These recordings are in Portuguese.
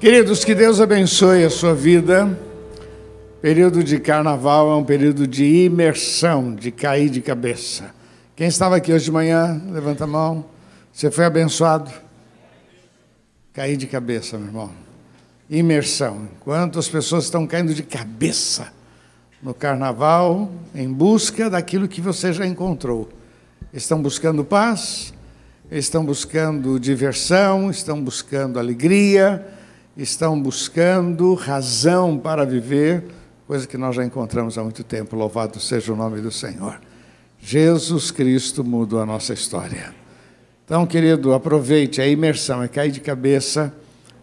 Queridos, que Deus abençoe a sua vida. Período de carnaval é um período de imersão, de cair de cabeça. Quem estava aqui hoje de manhã, levanta a mão. Você foi abençoado? Cair de cabeça, meu irmão. Imersão. Enquanto as pessoas estão caindo de cabeça no carnaval, em busca daquilo que você já encontrou. Estão buscando paz, estão buscando diversão, estão buscando alegria estão buscando razão para viver, coisa que nós já encontramos há muito tempo. Louvado seja o nome do Senhor. Jesus Cristo mudou a nossa história. Então, querido, aproveite a imersão, é cair de cabeça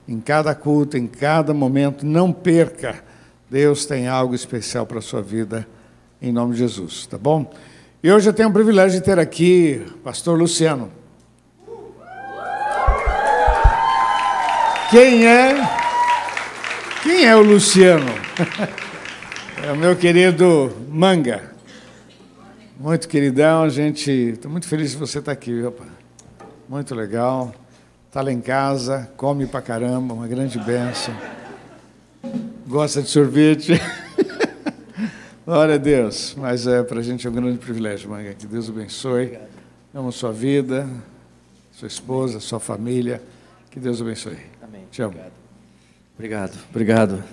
em cada culto, em cada momento, não perca. Deus tem algo especial para a sua vida, em nome de Jesus, tá bom? E hoje eu tenho o privilégio de ter aqui o pastor Luciano. Quem é? Quem é o Luciano? É o meu querido Manga. Muito queridão, gente. Estou muito feliz de você estar aqui, viu? Muito legal. Está lá em casa, come pra caramba, uma grande benção. Gosta de sorvete. Glória a Deus. Mas é, para a gente é um grande privilégio, Manga. Que Deus abençoe. Amo sua vida, sua esposa, sua família. Que Deus abençoe. Te amo. Obrigado. Obrigado.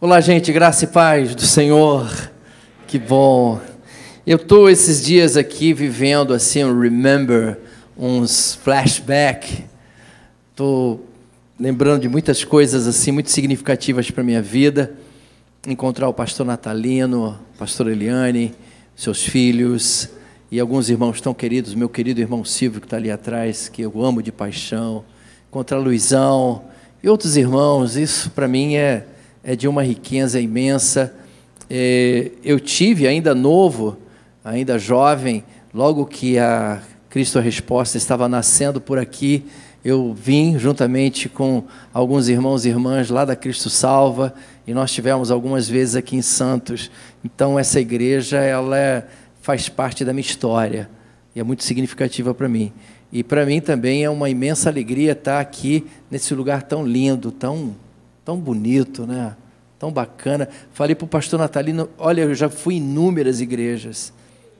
Olá, gente, graça e paz do Senhor. Que bom. Eu estou esses dias aqui vivendo assim um remember, uns flashback. Estou lembrando de muitas coisas assim muito significativas para minha vida. Encontrar o pastor Natalino, pastor Eliane, seus filhos e alguns irmãos tão queridos, meu querido irmão Silvio que está ali atrás, que eu amo de paixão contra Luizão e outros irmãos. Isso para mim é, é de uma riqueza imensa. É, eu tive ainda novo, ainda jovem, logo que a Cristo a Resposta estava nascendo por aqui, eu vim juntamente com alguns irmãos e irmãs lá da Cristo Salva e nós tivemos algumas vezes aqui em Santos. Então essa igreja ela é, faz parte da minha história e é muito significativa para mim. E para mim também é uma imensa alegria estar aqui nesse lugar tão lindo, tão, tão bonito, né? tão bacana. Falei para o pastor Natalino: olha, eu já fui em inúmeras igrejas,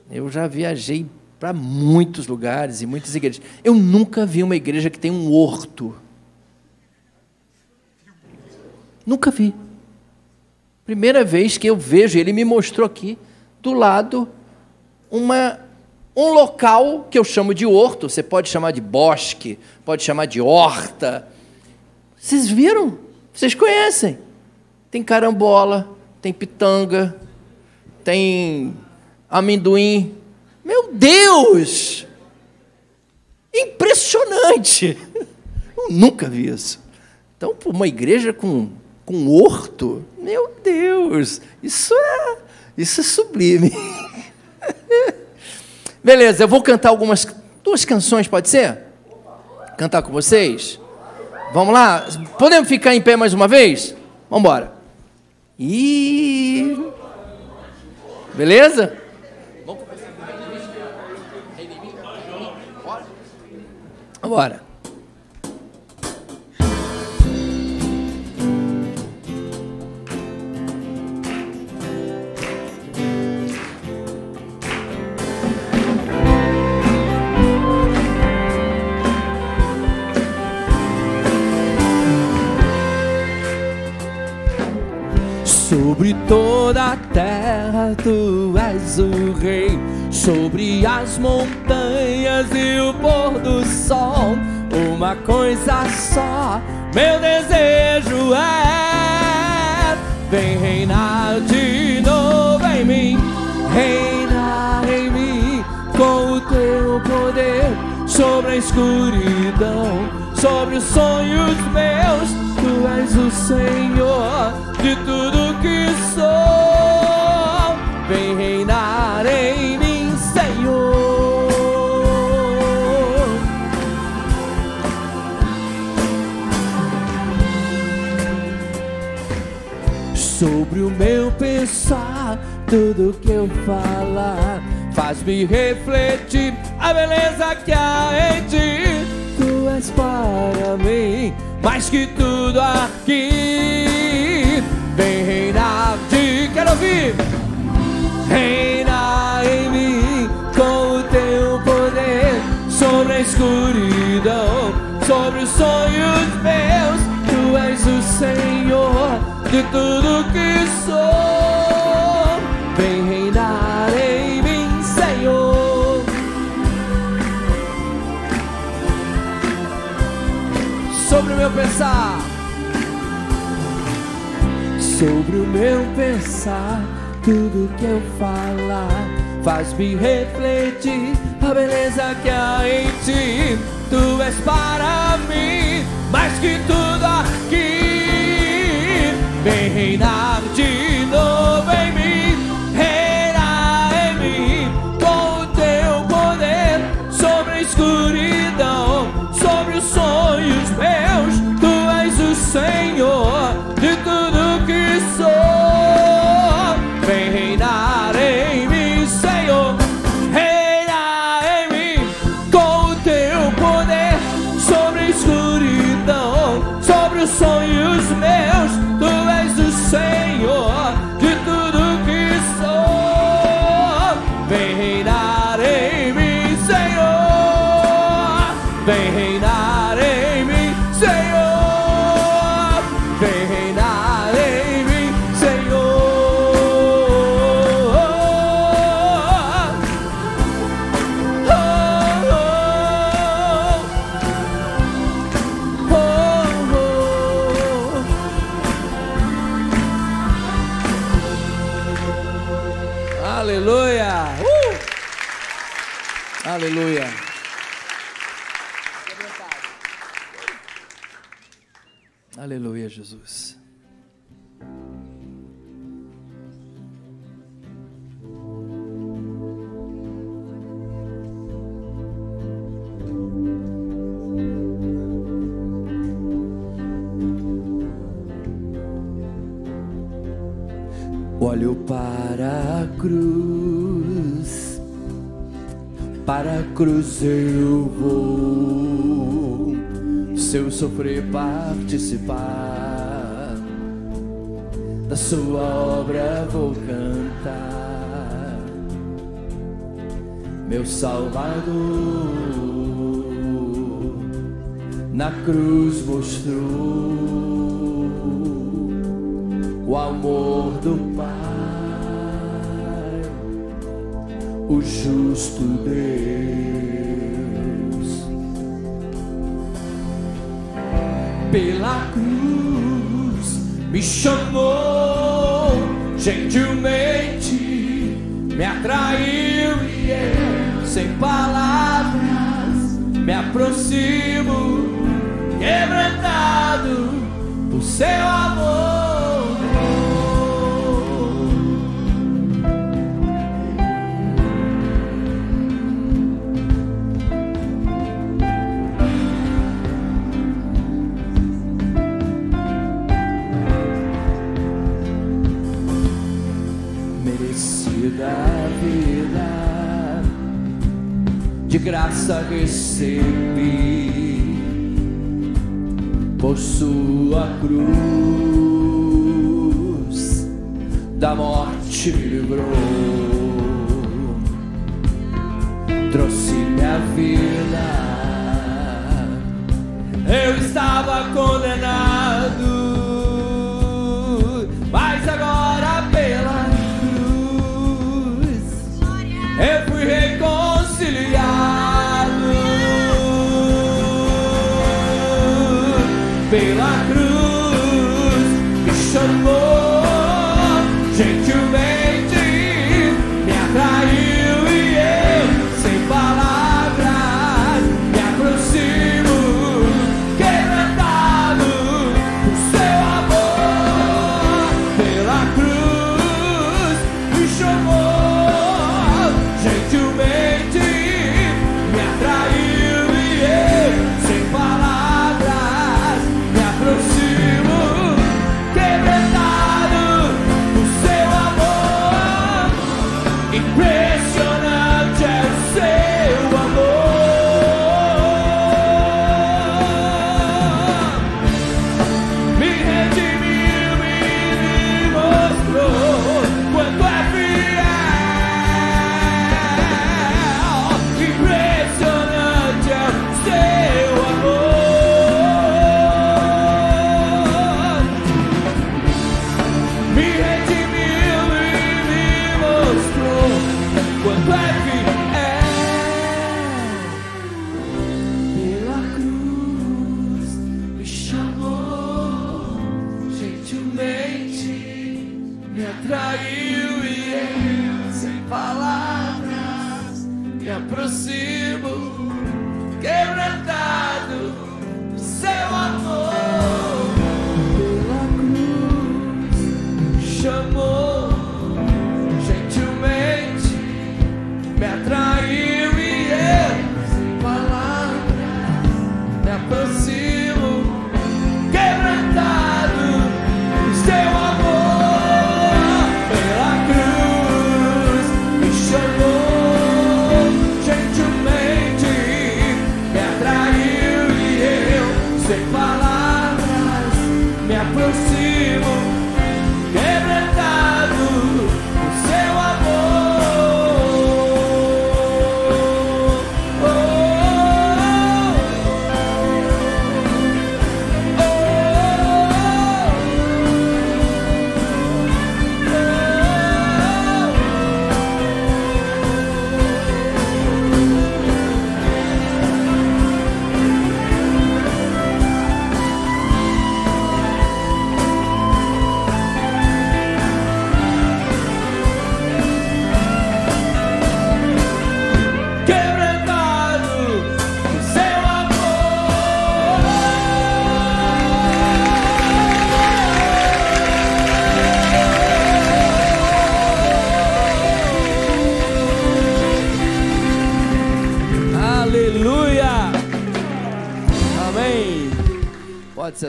eu já viajei para muitos lugares e muitas igrejas. Eu nunca vi uma igreja que tem um horto. Nunca vi. Primeira vez que eu vejo, ele me mostrou aqui, do lado, uma um local que eu chamo de horto, você pode chamar de bosque, pode chamar de horta. Vocês viram? Vocês conhecem? Tem carambola, tem pitanga, tem amendoim. Meu Deus! Impressionante! Eu nunca vi isso. Então, uma igreja com, com horto, meu Deus, isso é, isso é sublime. Beleza, eu vou cantar algumas duas canções, pode ser? Cantar com vocês? Vamos lá? Podemos ficar em pé mais uma vez? Vamos embora. E Beleza? Vamos Vamos Sobre toda a terra tu és o rei, sobre as montanhas e o pôr do sol. Uma coisa só, meu desejo é: vem reinar de novo em mim, reinar em mim com o teu poder sobre a escuridão, sobre os sonhos meus. Tu és o Senhor de tudo que sou. Vem reinar em mim, Senhor. Sobre o meu pensar, tudo que eu falar, faz-me refletir a beleza que há em ti. És para mim mais que tudo aqui. Vem reinar de. Quero ouvir! Reina em mim com o teu poder sobre a escuridão, sobre os sonhos meus. Tu és o Senhor de tudo que sou. Meu pensar, sobre o meu pensar, tudo que eu falar faz-me refletir a beleza que há em ti. Tu és para mim mais que tudo aqui. Vem reinar de novo em mim, és sofrer participar da sua obra, vou cantar, meu Salvador. Na cruz mostrou o amor do Pai, o justo Deus. Pela cruz me chamou gentilmente, me atraiu e eu, sem palavras, me aproximo, quebrantado por seu amor. Graça recebi por sua cruz, da morte me livrou, trouxe minha vida. Eu estava condenado,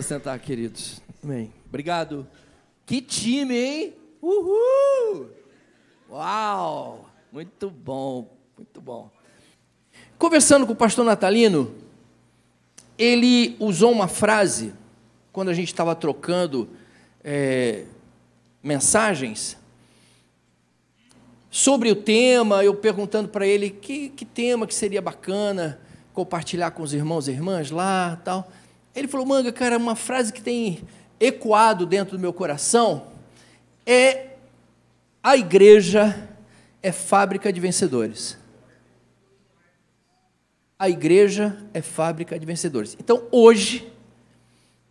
se assentar, queridos. Amém. Obrigado. Que time, hein? Uhul! Uau! Muito bom, muito bom. Conversando com o pastor Natalino, ele usou uma frase, quando a gente estava trocando é, mensagens, sobre o tema, eu perguntando para ele que, que tema que seria bacana compartilhar com os irmãos e irmãs lá tal. Ele falou, Manga, cara, uma frase que tem ecoado dentro do meu coração é a igreja é fábrica de vencedores. A igreja é fábrica de vencedores. Então, hoje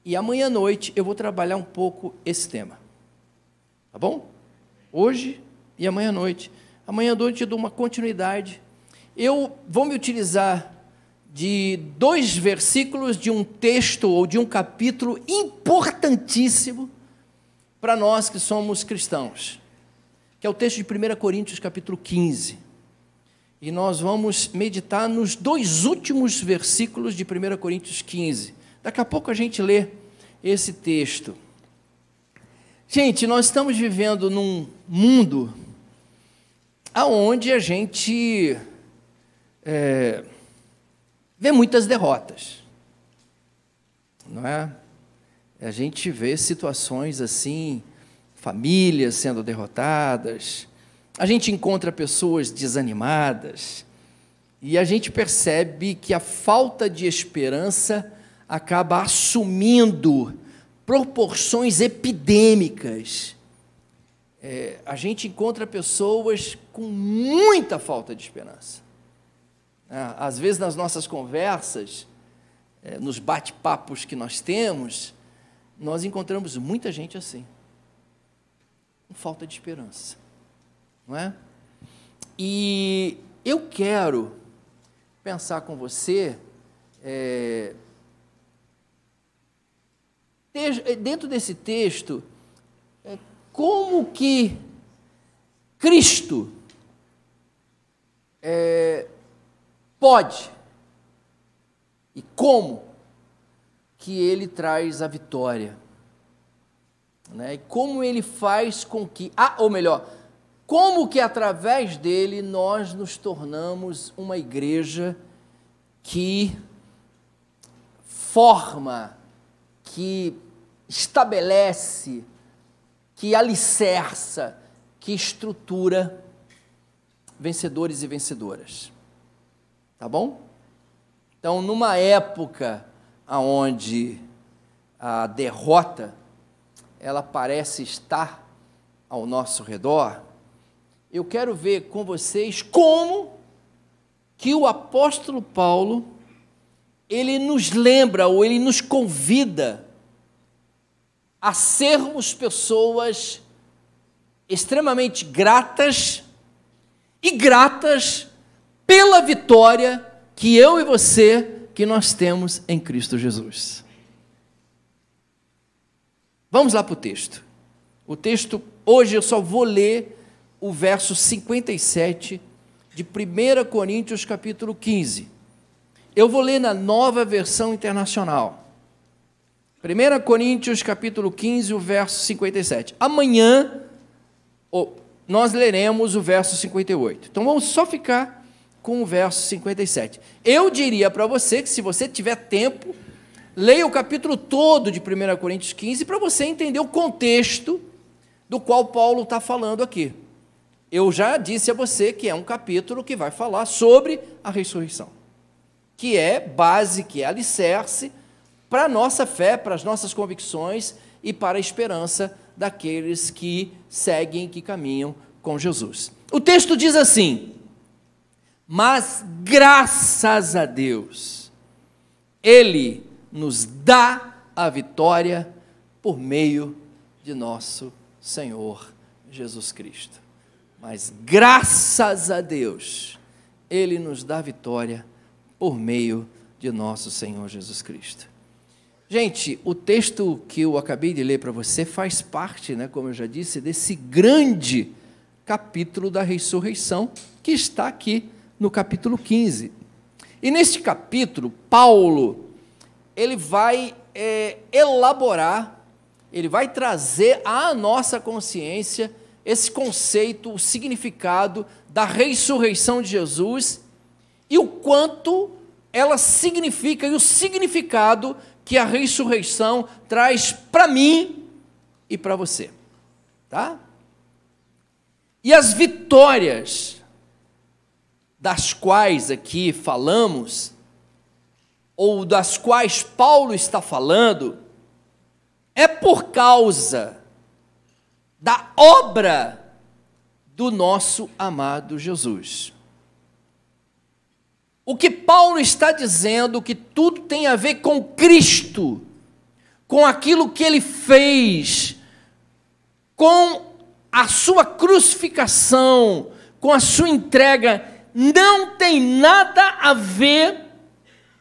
e amanhã à noite, eu vou trabalhar um pouco esse tema. Tá bom? Hoje e amanhã à noite. Amanhã à noite eu dou uma continuidade. Eu vou me utilizar de dois versículos de um texto ou de um capítulo importantíssimo para nós que somos cristãos, que é o texto de 1 Coríntios, capítulo 15. E nós vamos meditar nos dois últimos versículos de 1 Coríntios 15. Daqui a pouco a gente lê esse texto. Gente, nós estamos vivendo num mundo aonde a gente é, vê muitas derrotas, não é? A gente vê situações assim, famílias sendo derrotadas, a gente encontra pessoas desanimadas e a gente percebe que a falta de esperança acaba assumindo proporções epidêmicas. É, a gente encontra pessoas com muita falta de esperança. É, às vezes, nas nossas conversas, é, nos bate-papos que nós temos, nós encontramos muita gente assim, com falta de esperança não é? E eu quero pensar com você, é, dentro desse texto, é, como que Cristo é, pode e como que ele traz a vitória. Né? E como ele faz com que, ah, ou melhor, como que através dele nós nos tornamos uma igreja que forma, que estabelece, que alicerça, que estrutura vencedores e vencedoras. Tá bom? Então, numa época onde a derrota ela parece estar ao nosso redor, eu quero ver com vocês como que o apóstolo Paulo ele nos lembra ou ele nos convida a sermos pessoas extremamente gratas e gratas pela vitória que eu e você que nós temos em Cristo Jesus. Vamos lá para o texto. O texto, hoje eu só vou ler o verso 57 de 1 Coríntios capítulo 15. Eu vou ler na nova versão internacional. 1 Coríntios capítulo 15, o verso 57. Amanhã nós leremos o verso 58. Então vamos só ficar com o verso 57. Eu diria para você que se você tiver tempo, leia o capítulo todo de 1 Coríntios 15 para você entender o contexto do qual Paulo está falando aqui. Eu já disse a você que é um capítulo que vai falar sobre a ressurreição, que é base, que é alicerce para a nossa fé, para as nossas convicções e para a esperança daqueles que seguem, que caminham com Jesus. O texto diz assim: mas graças a Deus, Ele nos dá a vitória por meio de nosso Senhor Jesus Cristo. Mas graças a Deus, Ele nos dá a vitória por meio de nosso Senhor Jesus Cristo. Gente, o texto que eu acabei de ler para você faz parte, né, como eu já disse, desse grande capítulo da ressurreição que está aqui no capítulo 15. E neste capítulo, Paulo, ele vai é, elaborar, ele vai trazer à nossa consciência esse conceito, o significado da ressurreição de Jesus e o quanto ela significa e o significado que a ressurreição traz para mim e para você, tá? E as vitórias das quais aqui falamos, ou das quais Paulo está falando, é por causa da obra do nosso amado Jesus. O que Paulo está dizendo que tudo tem a ver com Cristo, com aquilo que ele fez, com a sua crucificação, com a sua entrega não tem nada a ver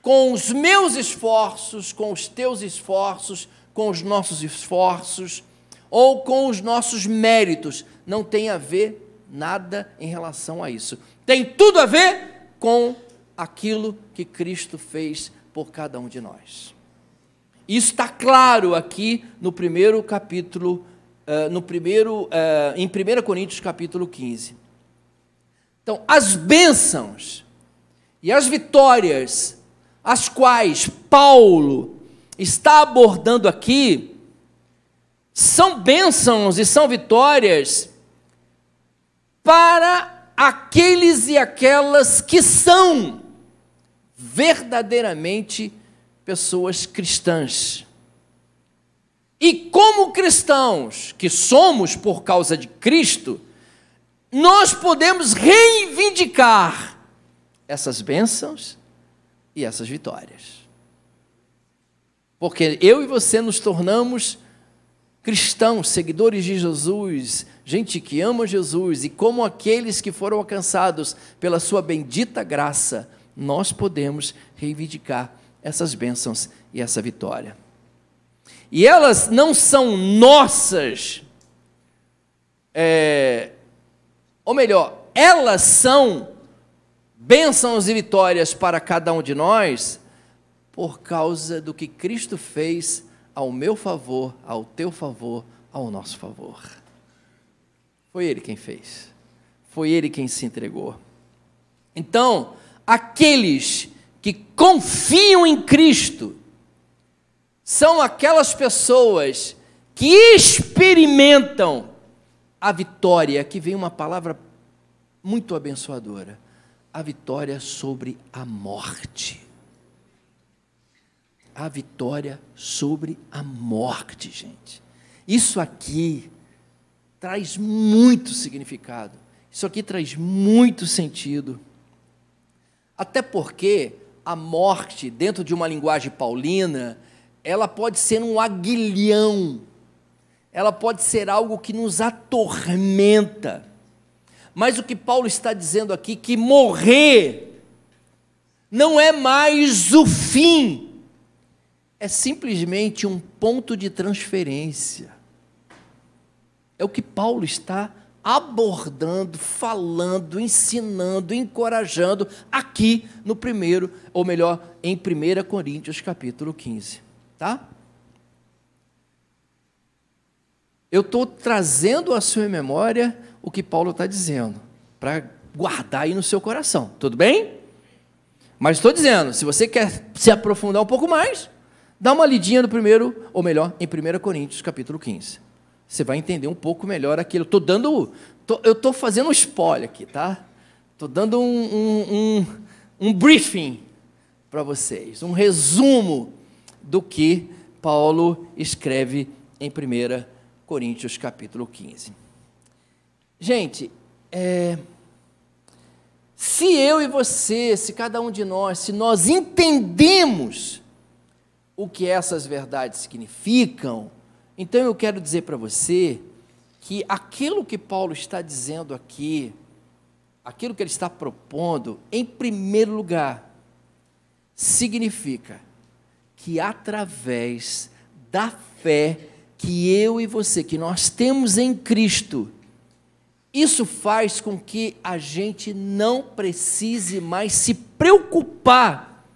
com os meus esforços, com os teus esforços, com os nossos esforços ou com os nossos méritos. Não tem a ver nada em relação a isso. Tem tudo a ver com aquilo que Cristo fez por cada um de nós. Isso está claro aqui no primeiro capítulo, uh, no primeiro, uh, em 1 Coríntios capítulo 15. Então, as bênçãos e as vitórias, as quais Paulo está abordando aqui, são bênçãos e são vitórias para aqueles e aquelas que são verdadeiramente pessoas cristãs. E como cristãos que somos por causa de Cristo, nós podemos reivindicar essas bênçãos e essas vitórias. Porque eu e você nos tornamos cristãos, seguidores de Jesus, gente que ama Jesus, e como aqueles que foram alcançados pela sua bendita graça, nós podemos reivindicar essas bênçãos e essa vitória. E elas não são nossas, é, ou melhor, elas são bênçãos e vitórias para cada um de nós por causa do que Cristo fez ao meu favor, ao teu favor, ao nosso favor. Foi Ele quem fez, foi Ele quem se entregou. Então, aqueles que confiam em Cristo são aquelas pessoas que experimentam a vitória, aqui vem uma palavra muito abençoadora, a vitória sobre a morte. A vitória sobre a morte, gente. Isso aqui traz muito significado. Isso aqui traz muito sentido. Até porque a morte, dentro de uma linguagem paulina, ela pode ser um aguilhão ela pode ser algo que nos atormenta. Mas o que Paulo está dizendo aqui que morrer não é mais o fim, é simplesmente um ponto de transferência. É o que Paulo está abordando, falando, ensinando, encorajando aqui no primeiro, ou melhor, em 1 Coríntios capítulo 15, tá? Eu estou trazendo à sua memória o que Paulo está dizendo, para guardar aí no seu coração, tudo bem? Mas estou dizendo, se você quer se aprofundar um pouco mais, dá uma lidinha no primeiro, ou melhor, em 1 Coríntios capítulo 15 você vai entender um pouco melhor aquilo. Tô dando, tô, eu estou fazendo um spoiler aqui, tá? Estou dando um, um, um, um briefing para vocês, um resumo do que Paulo escreve em 1 Coríntios capítulo 15. Gente, é, se eu e você, se cada um de nós, se nós entendemos o que essas verdades significam, então eu quero dizer para você que aquilo que Paulo está dizendo aqui, aquilo que ele está propondo, em primeiro lugar, significa que através da fé que eu e você, que nós temos em Cristo, isso faz com que a gente não precise mais se preocupar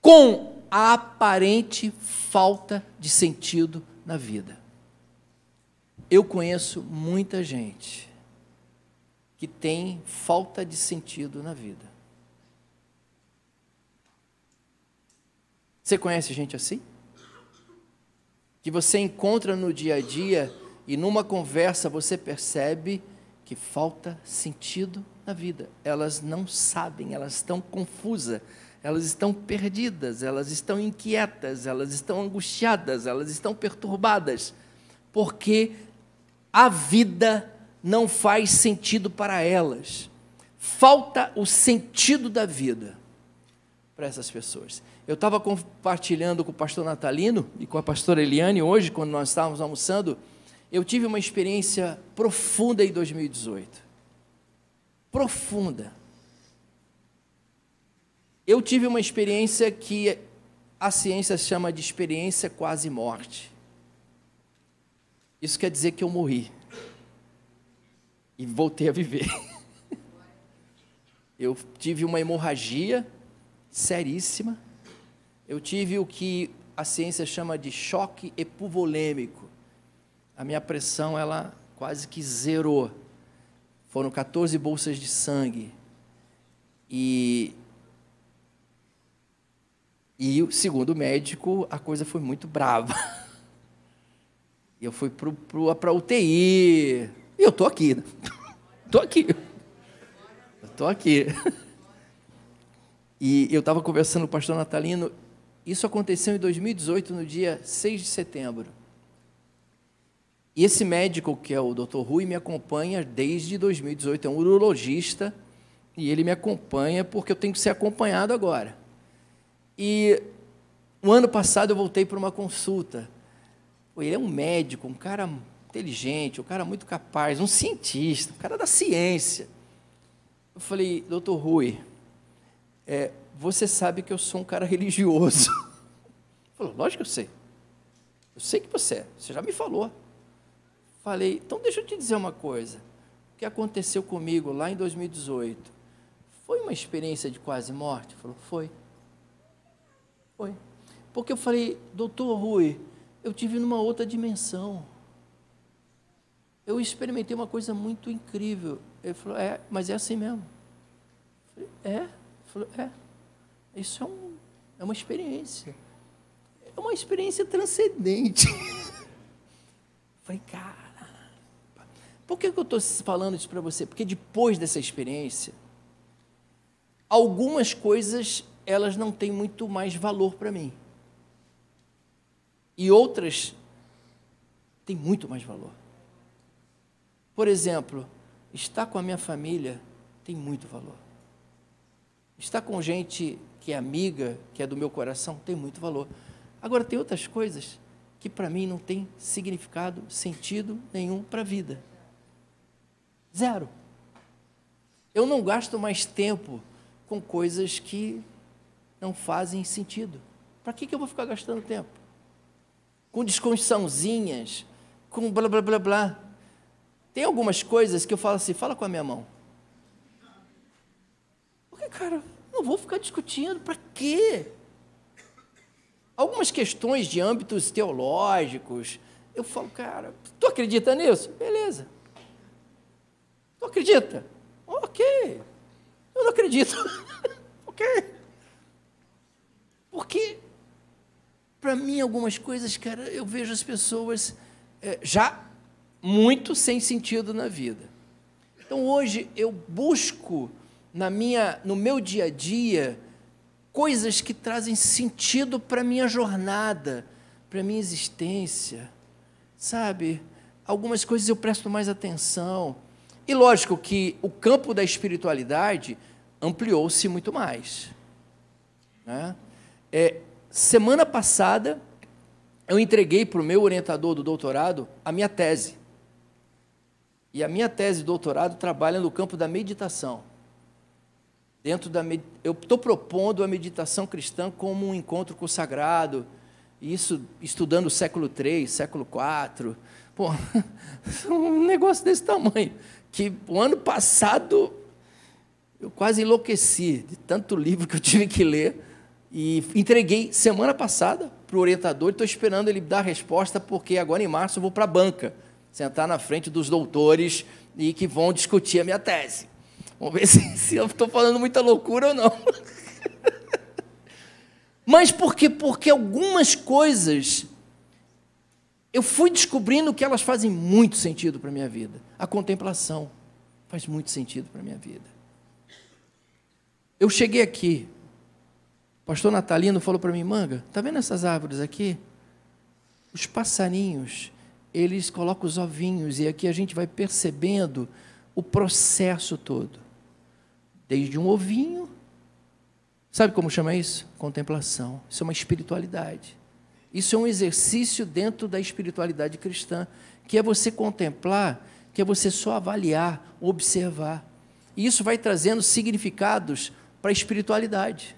com a aparente falta de sentido na vida. Eu conheço muita gente que tem falta de sentido na vida. Você conhece gente assim? Que você encontra no dia a dia e numa conversa você percebe que falta sentido na vida. Elas não sabem, elas estão confusas elas estão perdidas, elas estão inquietas, elas estão angustiadas, elas estão perturbadas, porque a vida não faz sentido para elas. Falta o sentido da vida para essas pessoas. Eu estava compartilhando com o pastor Natalino e com a pastora Eliane hoje, quando nós estávamos almoçando, eu tive uma experiência profunda em 2018. Profunda. Eu tive uma experiência que a ciência chama de experiência quase morte. Isso quer dizer que eu morri e voltei a viver. Eu tive uma hemorragia seríssima. Eu tive o que a ciência chama de choque epuvolêmico. A minha pressão ela quase que zerou. Foram 14 bolsas de sangue. E e, segundo o médico, a coisa foi muito brava. Eu fui para UTI. E eu estou aqui. Estou aqui. Estou aqui. E eu estava conversando com o pastor Natalino. Isso aconteceu em 2018, no dia 6 de setembro. E esse médico, que é o Dr. Rui, me acompanha desde 2018. É um urologista. E ele me acompanha porque eu tenho que ser acompanhado agora. E o ano passado eu voltei para uma consulta. Ele é um médico, um cara inteligente, um cara muito capaz, um cientista, um cara da ciência. Eu falei, doutor Rui, é, você sabe que eu sou um cara religioso. Falou, lógico que eu sei. Eu sei que você é, você já me falou. Falei, então deixa eu te dizer uma coisa. O que aconteceu comigo lá em 2018 foi uma experiência de quase morte? Falou, foi. Foi. Porque eu falei, doutor Rui, eu tive numa outra dimensão. Eu experimentei uma coisa muito incrível. Ele falou, é, mas é assim mesmo. Eu falei, é? Ele falou, é. Isso é, um, é uma experiência. É uma experiência transcendente. Falei, cara, por que, que eu estou falando isso para você? Porque depois dessa experiência, algumas coisas elas não têm muito mais valor para mim. E outras têm muito mais valor. Por exemplo, estar com a minha família tem muito valor. Estar com gente que é amiga, que é do meu coração, tem muito valor. Agora, tem outras coisas que para mim não tem significado, sentido nenhum para a vida. Zero. Eu não gasto mais tempo com coisas que não fazem sentido. Para que, que eu vou ficar gastando tempo? Com desconstruçãozinhas, com blá blá blá blá. Tem algumas coisas que eu falo assim, fala com a minha mão. Porque, cara, não vou ficar discutindo, para quê? Algumas questões de âmbitos teológicos, eu falo, cara, tu acredita nisso? Beleza. Tu acredita? Ok. Eu não acredito. ok. Porque, para mim, algumas coisas, cara, eu vejo as pessoas é, já muito sem sentido na vida. Então, hoje, eu busco na minha, no meu dia a dia coisas que trazem sentido para minha jornada, para minha existência. Sabe? Algumas coisas eu presto mais atenção. E lógico que o campo da espiritualidade ampliou-se muito mais. Né? É, semana passada, eu entreguei para o meu orientador do doutorado a minha tese. E a minha tese de doutorado trabalha no campo da meditação. Dentro da eu estou propondo a meditação cristã como um encontro com o sagrado, isso estudando o século III, século IV. Pô, um negócio desse tamanho. Que o ano passado eu quase enlouqueci de tanto livro que eu tive que ler e entreguei semana passada para o orientador. Estou esperando ele dar a resposta, porque agora em março eu vou para a banca, sentar na frente dos doutores e que vão discutir a minha tese. Vamos ver se, se eu estou falando muita loucura ou não. Mas por quê? Porque algumas coisas eu fui descobrindo que elas fazem muito sentido para a minha vida. A contemplação faz muito sentido para a minha vida. Eu cheguei aqui, pastor Natalino falou para mim, Manga, tá vendo essas árvores aqui? Os passarinhos, eles colocam os ovinhos e aqui a gente vai percebendo o processo todo. Desde um ovinho, sabe como chama isso? Contemplação. Isso é uma espiritualidade. Isso é um exercício dentro da espiritualidade cristã, que é você contemplar, que é você só avaliar, observar. E isso vai trazendo significados para a espiritualidade.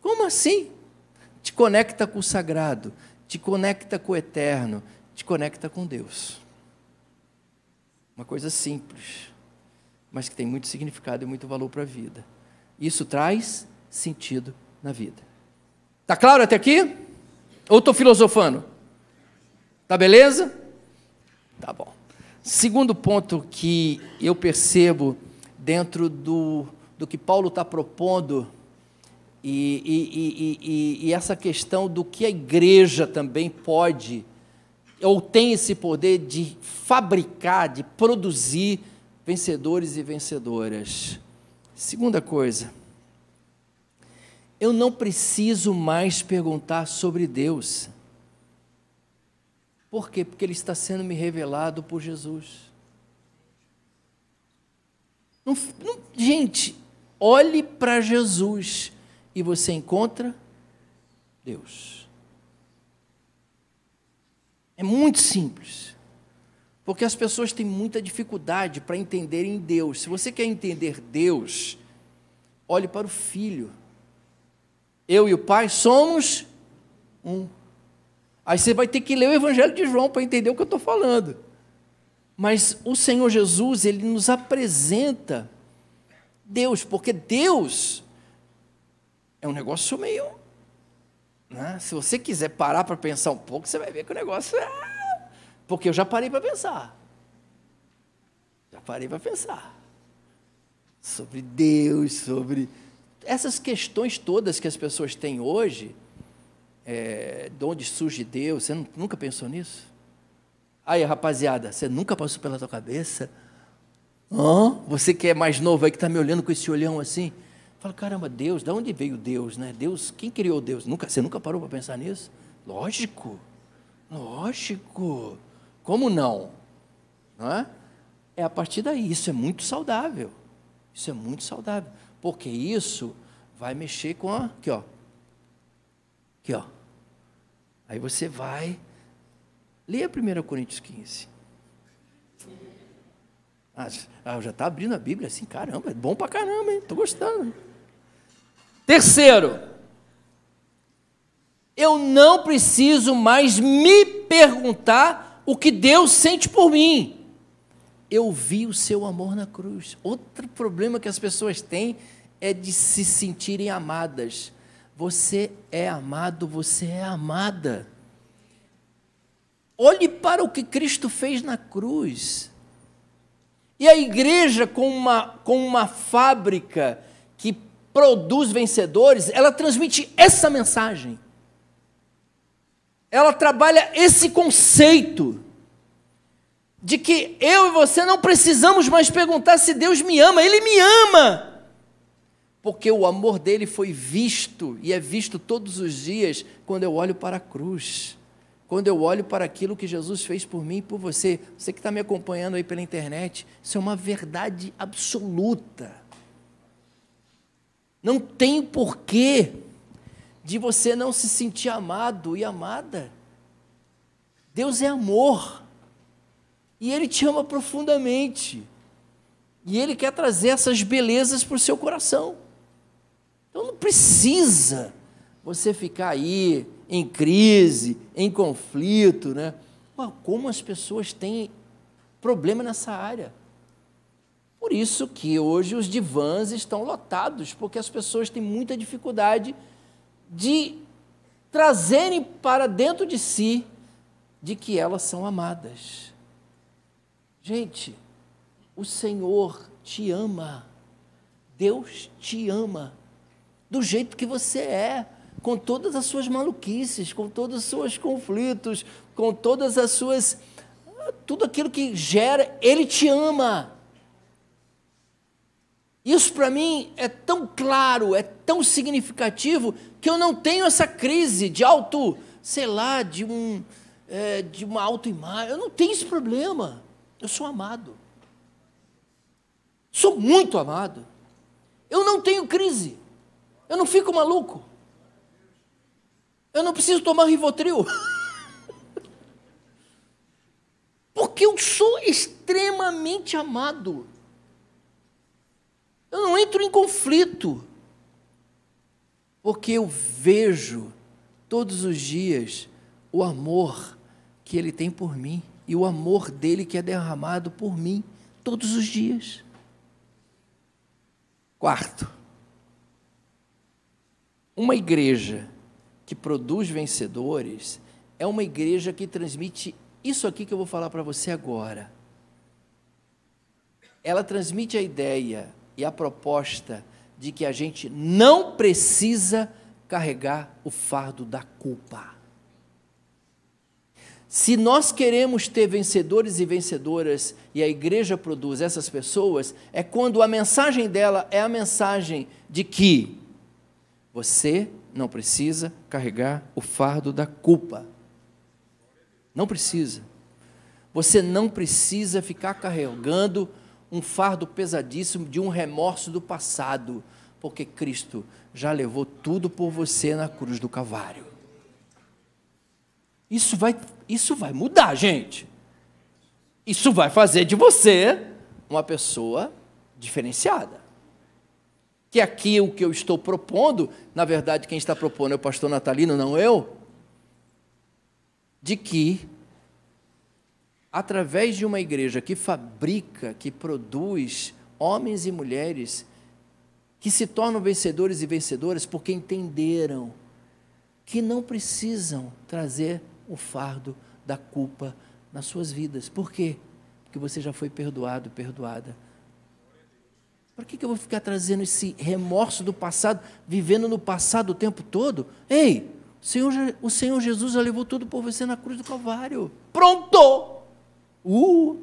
Como assim? Te conecta com o sagrado, te conecta com o eterno, te conecta com Deus. Uma coisa simples, mas que tem muito significado e muito valor para a vida. Isso traz sentido na vida. Tá claro até aqui? Ou estou filosofando? Tá beleza? Tá bom. Segundo ponto que eu percebo dentro do, do que Paulo está propondo e, e, e, e, essa questão do que a igreja também pode, ou tem esse poder de fabricar, de produzir vencedores e vencedoras. Segunda coisa, eu não preciso mais perguntar sobre Deus. Por quê? Porque Ele está sendo me revelado por Jesus. Não, não, gente, olhe para Jesus e você encontra Deus. É muito simples. Porque as pessoas têm muita dificuldade para entenderem Deus. Se você quer entender Deus, olhe para o Filho. Eu e o Pai somos um. Aí você vai ter que ler o Evangelho de João para entender o que eu estou falando. Mas o Senhor Jesus, ele nos apresenta Deus, porque Deus é um negócio meio. Né? Se você quiser parar para pensar um pouco, você vai ver que o negócio é. Porque eu já parei para pensar. Já parei para pensar. Sobre Deus, sobre. Essas questões todas que as pessoas têm hoje, é, de onde surge Deus, você nunca pensou nisso? Aí, rapaziada, você nunca passou pela tua cabeça? Hã? Você que é mais novo aí, que está me olhando com esse olhão assim, Fala, caramba, Deus, de onde veio Deus, né? Deus, quem criou Deus? Nunca, você nunca parou para pensar nisso? Lógico, lógico. Como não? Não é? É a partir daí, isso é muito saudável. Isso é muito saudável. Porque isso vai mexer com a. Aqui, ó. Aqui, ó. Aí você vai. Leia 1 Coríntios 15. Ah, ah, já está abrindo a Bíblia assim, caramba, é bom pra caramba, hein? Estou gostando. Terceiro, eu não preciso mais me perguntar o que Deus sente por mim. Eu vi o seu amor na cruz. Outro problema que as pessoas têm é de se sentirem amadas. Você é amado, você é amada. Olhe para o que Cristo fez na cruz. E a igreja, com uma, com uma fábrica que produz vencedores, ela transmite essa mensagem. Ela trabalha esse conceito de que eu e você não precisamos mais perguntar se Deus me ama, Ele me ama. Porque o amor dele foi visto e é visto todos os dias quando eu olho para a cruz quando eu olho para aquilo que Jesus fez por mim e por você, você que está me acompanhando aí pela internet, isso é uma verdade absoluta. Não tem porquê de você não se sentir amado e amada. Deus é amor. E Ele te ama profundamente. E Ele quer trazer essas belezas para o seu coração. Então não precisa você ficar aí em crise, em conflito, né? como as pessoas têm problema nessa área. Por isso que hoje os divãs estão lotados, porque as pessoas têm muita dificuldade de trazerem para dentro de si de que elas são amadas. Gente, o Senhor te ama. Deus te ama do jeito que você é com todas as suas maluquices, com todos os seus conflitos, com todas as suas. tudo aquilo que gera, Ele te ama. Isso para mim é tão claro, é tão significativo, que eu não tenho essa crise de auto, sei lá, de, um, é, de uma autoimagem. Eu não tenho esse problema. Eu sou amado. Sou muito amado. Eu não tenho crise. Eu não fico maluco. Eu não preciso tomar Rivotril. Porque eu sou extremamente amado. Eu não entro em conflito. Porque eu vejo todos os dias o amor que ele tem por mim e o amor dele que é derramado por mim todos os dias. Quarto, uma igreja que produz vencedores é uma igreja que transmite isso aqui que eu vou falar para você agora. Ela transmite a ideia e a proposta de que a gente não precisa carregar o fardo da culpa. Se nós queremos ter vencedores e vencedoras e a igreja produz essas pessoas, é quando a mensagem dela é a mensagem de que você não precisa carregar o fardo da culpa. Não precisa. Você não precisa ficar carregando um fardo pesadíssimo de um remorso do passado, porque Cristo já levou tudo por você na cruz do Calvário. Isso vai, isso vai mudar, gente. Isso vai fazer de você uma pessoa diferenciada que aqui o que eu estou propondo, na verdade quem está propondo é o pastor Natalino, não eu, de que através de uma igreja que fabrica, que produz homens e mulheres que se tornam vencedores e vencedoras porque entenderam que não precisam trazer o fardo da culpa nas suas vidas. Por quê? Porque você já foi perdoado, perdoada para que, que eu vou ficar trazendo esse remorso do passado, vivendo no passado o tempo todo? Ei, o Senhor, o Senhor Jesus já levou tudo por você na cruz do Calvário. Pronto! Uh!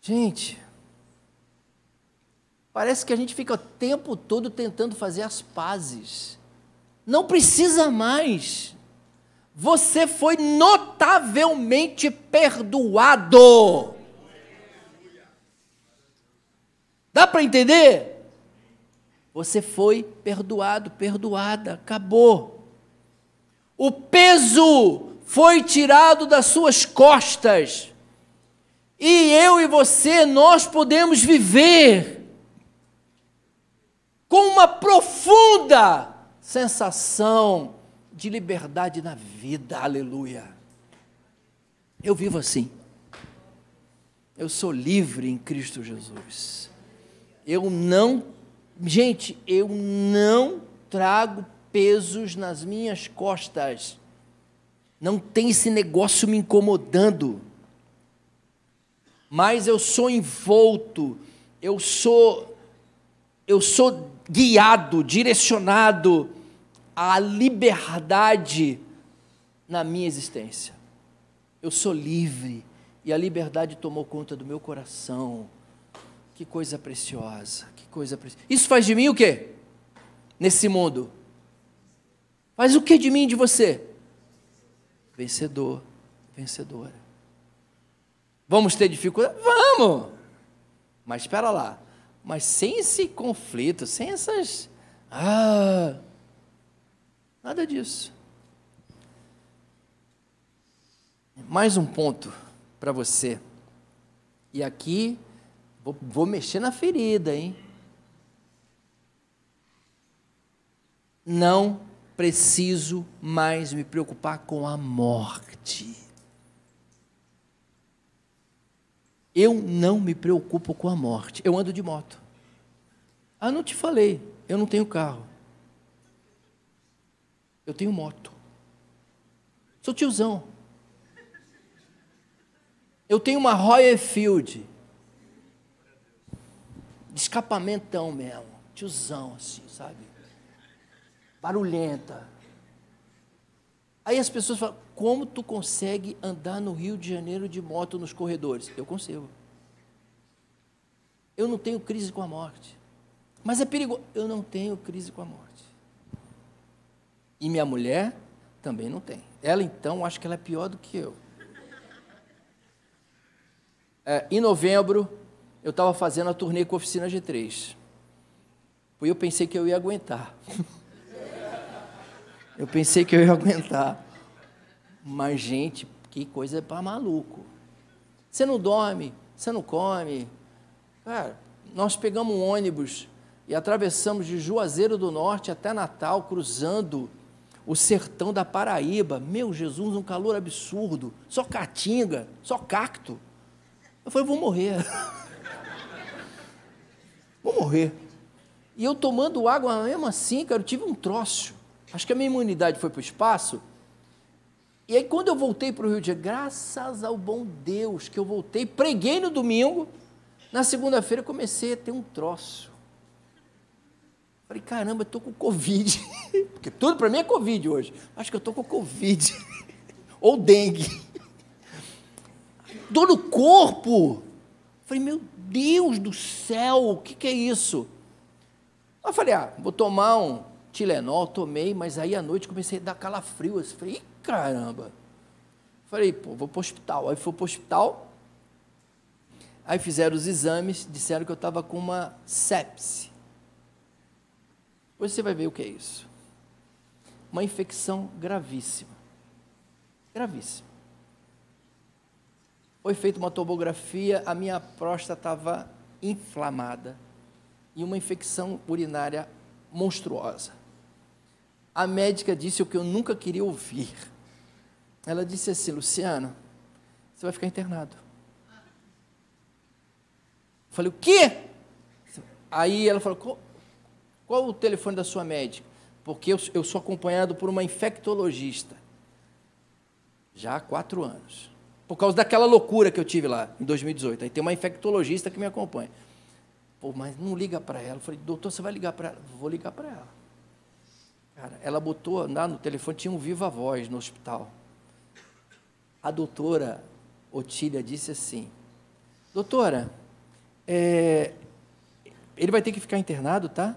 Gente, parece que a gente fica o tempo todo tentando fazer as pazes. Não precisa mais você foi notavelmente perdoado. Dá para entender? Você foi perdoado, perdoada, acabou. O peso foi tirado das suas costas. E eu e você, nós podemos viver com uma profunda sensação de liberdade na vida, aleluia. Eu vivo assim. Eu sou livre em Cristo Jesus. Eu não, gente, eu não trago pesos nas minhas costas. Não tem esse negócio me incomodando. Mas eu sou envolto, eu sou eu sou guiado, direcionado à liberdade na minha existência. Eu sou livre e a liberdade tomou conta do meu coração. Que coisa preciosa, que coisa preciosa. Isso faz de mim o quê? Nesse mundo. Faz o que de mim e de você? Vencedor, vencedora. Vamos ter dificuldade? Vamos! Mas espera lá. Mas sem esse conflito, sem essas. Ah! Nada disso. Mais um ponto para você. E aqui, vou, vou mexer na ferida, hein? Não preciso mais me preocupar com a morte. Eu não me preocupo com a morte. Eu ando de moto. Ah, não te falei, eu não tenho carro. Eu tenho moto. Sou tiozão. Eu tenho uma Royal Field. De escapamentão mesmo. Tiozão, assim, sabe? Barulhenta. Aí as pessoas falam: como tu consegue andar no Rio de Janeiro de moto nos corredores? Eu consigo. Eu não tenho crise com a morte. Mas é perigoso. Eu não tenho crise com a morte. E minha mulher também não tem. Ela, então, acho que ela é pior do que eu é, em novembro, eu estava fazendo a turnê com a oficina G3. E eu pensei que eu ia aguentar. eu pensei que eu ia aguentar. Mas, gente, que coisa para maluco. Você não dorme, você não come. Cara, nós pegamos um ônibus e atravessamos de Juazeiro do Norte até Natal, cruzando o sertão da Paraíba. Meu Jesus, um calor absurdo. Só caatinga, só cacto. Eu falei, vou morrer. vou morrer. E eu tomando água mesmo assim, cara, eu tive um troço. Acho que a minha imunidade foi para o espaço. E aí, quando eu voltei para o Rio de Janeiro, graças ao bom Deus que eu voltei, preguei no domingo, na segunda-feira comecei a ter um troço. Falei, caramba, eu estou com Covid. Porque tudo para mim é Covid hoje. Acho que eu estou com Covid. Ou dengue dor no corpo. Falei, meu Deus do céu, o que, que é isso? Eu falei, ah, vou tomar um Tilenol, tomei, mas aí à noite comecei a dar calafrio. Eu falei, Ih, caramba. Falei, pô, vou para o hospital. Aí fui para o hospital, aí fizeram os exames, disseram que eu estava com uma sepse. Depois você vai ver o que é isso. Uma infecção gravíssima. Gravíssima. Foi feita uma tomografia, a minha próstata estava inflamada e uma infecção urinária monstruosa. A médica disse o que eu nunca queria ouvir. Ela disse assim: Luciano, você vai ficar internado. Eu falei: o quê? Aí ela falou: qual, qual o telefone da sua médica? Porque eu, eu sou acompanhado por uma infectologista já há quatro anos por causa daquela loucura que eu tive lá em 2018. Aí tem uma infectologista que me acompanha. Pô, mas não liga para ela. Eu falei, doutor, você vai ligar para ela? Vou ligar para ela. Cara, ela botou andar no telefone, tinha um viva voz no hospital. A doutora Otília disse assim: Doutora, é, ele vai ter que ficar internado, tá?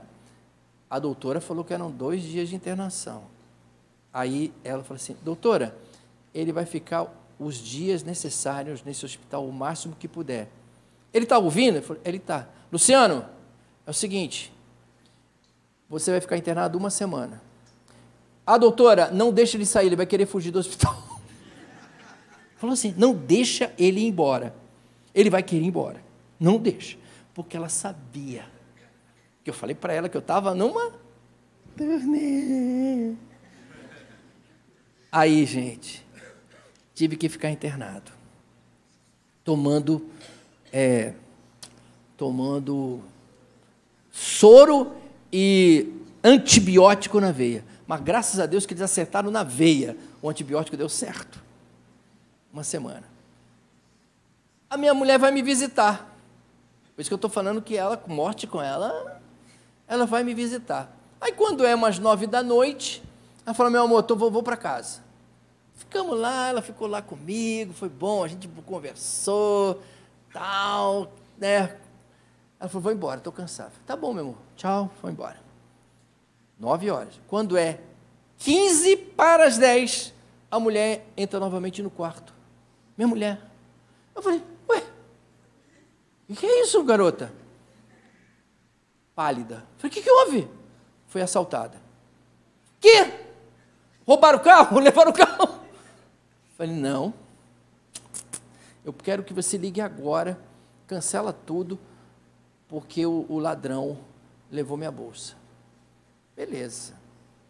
A doutora falou que eram dois dias de internação. Aí ela falou assim: Doutora, ele vai ficar os dias necessários nesse hospital o máximo que puder. Ele está ouvindo? Ele está. Luciano, é o seguinte: você vai ficar internado uma semana. A doutora, não deixe ele sair, ele vai querer fugir do hospital. Falou assim: não deixa ele ir embora. Ele vai querer ir embora. Não deixa. Porque ela sabia. Que eu falei para ela que eu estava numa. Aí, gente, tive que ficar internado. Tomando. É, tomando soro e antibiótico na veia. Mas graças a Deus que eles acertaram na veia. O antibiótico deu certo. Uma semana. A minha mulher vai me visitar. Por isso que eu estou falando que ela, morte com ela, ela vai me visitar. Aí quando é umas nove da noite, ela fala, meu amor, tô, vou, vou para casa. Ficamos lá, ela ficou lá comigo, foi bom, a gente conversou, tal, né? Ela falou, vou embora, estou cansado. Tá bom, meu amor, tchau, foi embora. Nove horas. Quando é 15 para as 10, a mulher entra novamente no quarto. Minha mulher. Eu falei, ué, o que é isso, garota? Pálida. Eu falei, o que, que houve? Foi assaltada. Que? Roubaram o carro? Levaram o carro? Eu falei, não. Eu quero que você ligue agora, cancela tudo, porque o, o ladrão levou minha bolsa. Beleza.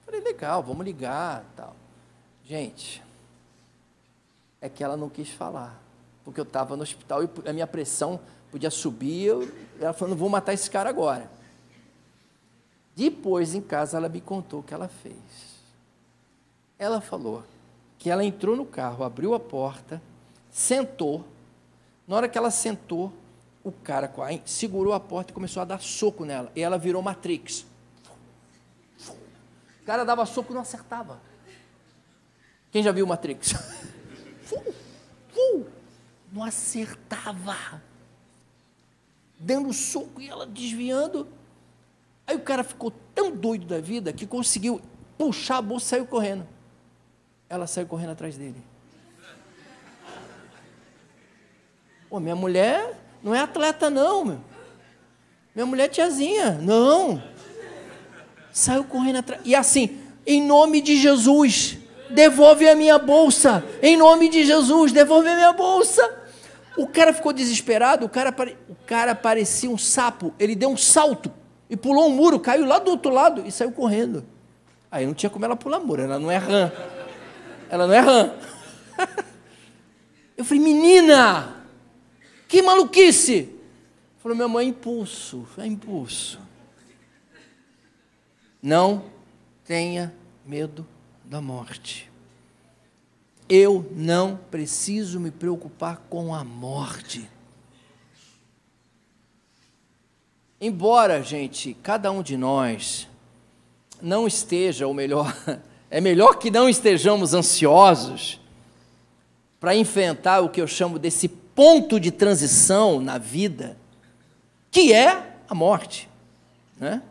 Falei, legal, vamos ligar, tal. Gente, é que ela não quis falar, porque eu estava no hospital e a minha pressão podia subir, eu, ela falou, não vou matar esse cara agora. Depois, em casa, ela me contou o que ela fez. Ela falou que ela entrou no carro, abriu a porta, sentou. Na hora que ela sentou, o cara segurou a porta e começou a dar soco nela. E ela virou Matrix. O cara dava soco e não acertava. Quem já viu Matrix? Não acertava. Dando soco e ela desviando. Aí o cara ficou tão doido da vida que conseguiu puxar a bolsa e saiu correndo. Ela saiu correndo atrás dele. Pô, minha mulher não é atleta, não, meu. Minha mulher é tiazinha. Não. Saiu correndo atrás. E assim, em nome de Jesus, devolve a minha bolsa. Em nome de Jesus, devolve a minha bolsa. O cara ficou desesperado, o cara, o cara parecia um sapo. Ele deu um salto e pulou um muro, caiu lá do outro lado e saiu correndo. Aí não tinha como ela pular muro, ela não é rã. Ela não é rã. Eu falei, menina, que maluquice. Falou, minha mãe, impulso, é impulso. Não tenha medo da morte. Eu não preciso me preocupar com a morte. Embora, gente, cada um de nós não esteja, ou melhor, é melhor que não estejamos ansiosos para enfrentar o que eu chamo desse ponto de transição na vida, que é a morte, né?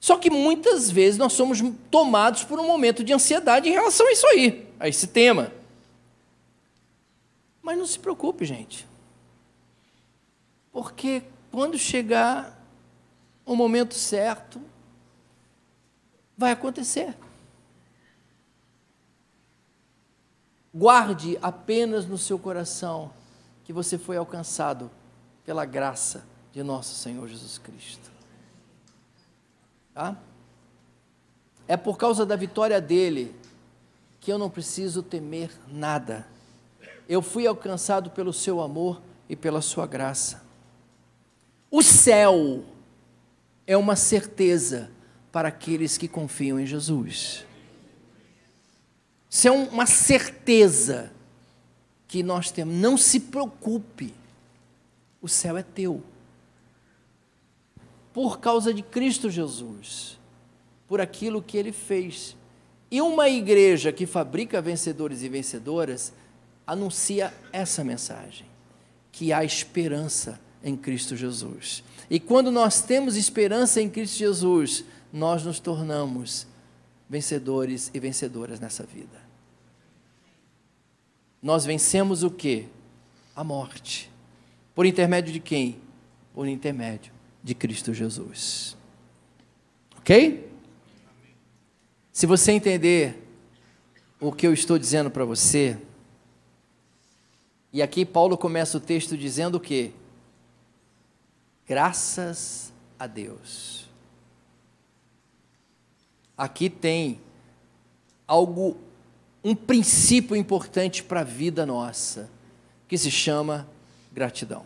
Só que muitas vezes nós somos tomados por um momento de ansiedade em relação a isso aí, a esse tema. Mas não se preocupe, gente. Porque quando chegar o momento certo, vai acontecer. Guarde apenas no seu coração que você foi alcançado pela graça de nosso Senhor Jesus Cristo. Tá? É por causa da vitória dele que eu não preciso temer nada. Eu fui alcançado pelo seu amor e pela sua graça. O céu é uma certeza para aqueles que confiam em Jesus. Isso é uma certeza que nós temos. Não se preocupe, o céu é teu por causa de Cristo Jesus, por aquilo que ele fez. E uma igreja que fabrica vencedores e vencedoras anuncia essa mensagem: que há esperança em Cristo Jesus. E quando nós temos esperança em Cristo Jesus, nós nos tornamos vencedores e vencedoras nessa vida. Nós vencemos o que? A morte. Por intermédio de quem? Por intermédio de Cristo Jesus. Ok? Se você entender o que eu estou dizendo para você, E aqui Paulo começa o texto dizendo o quê? Graças a Deus. Aqui tem algo, um princípio importante para a vida nossa, que se chama gratidão.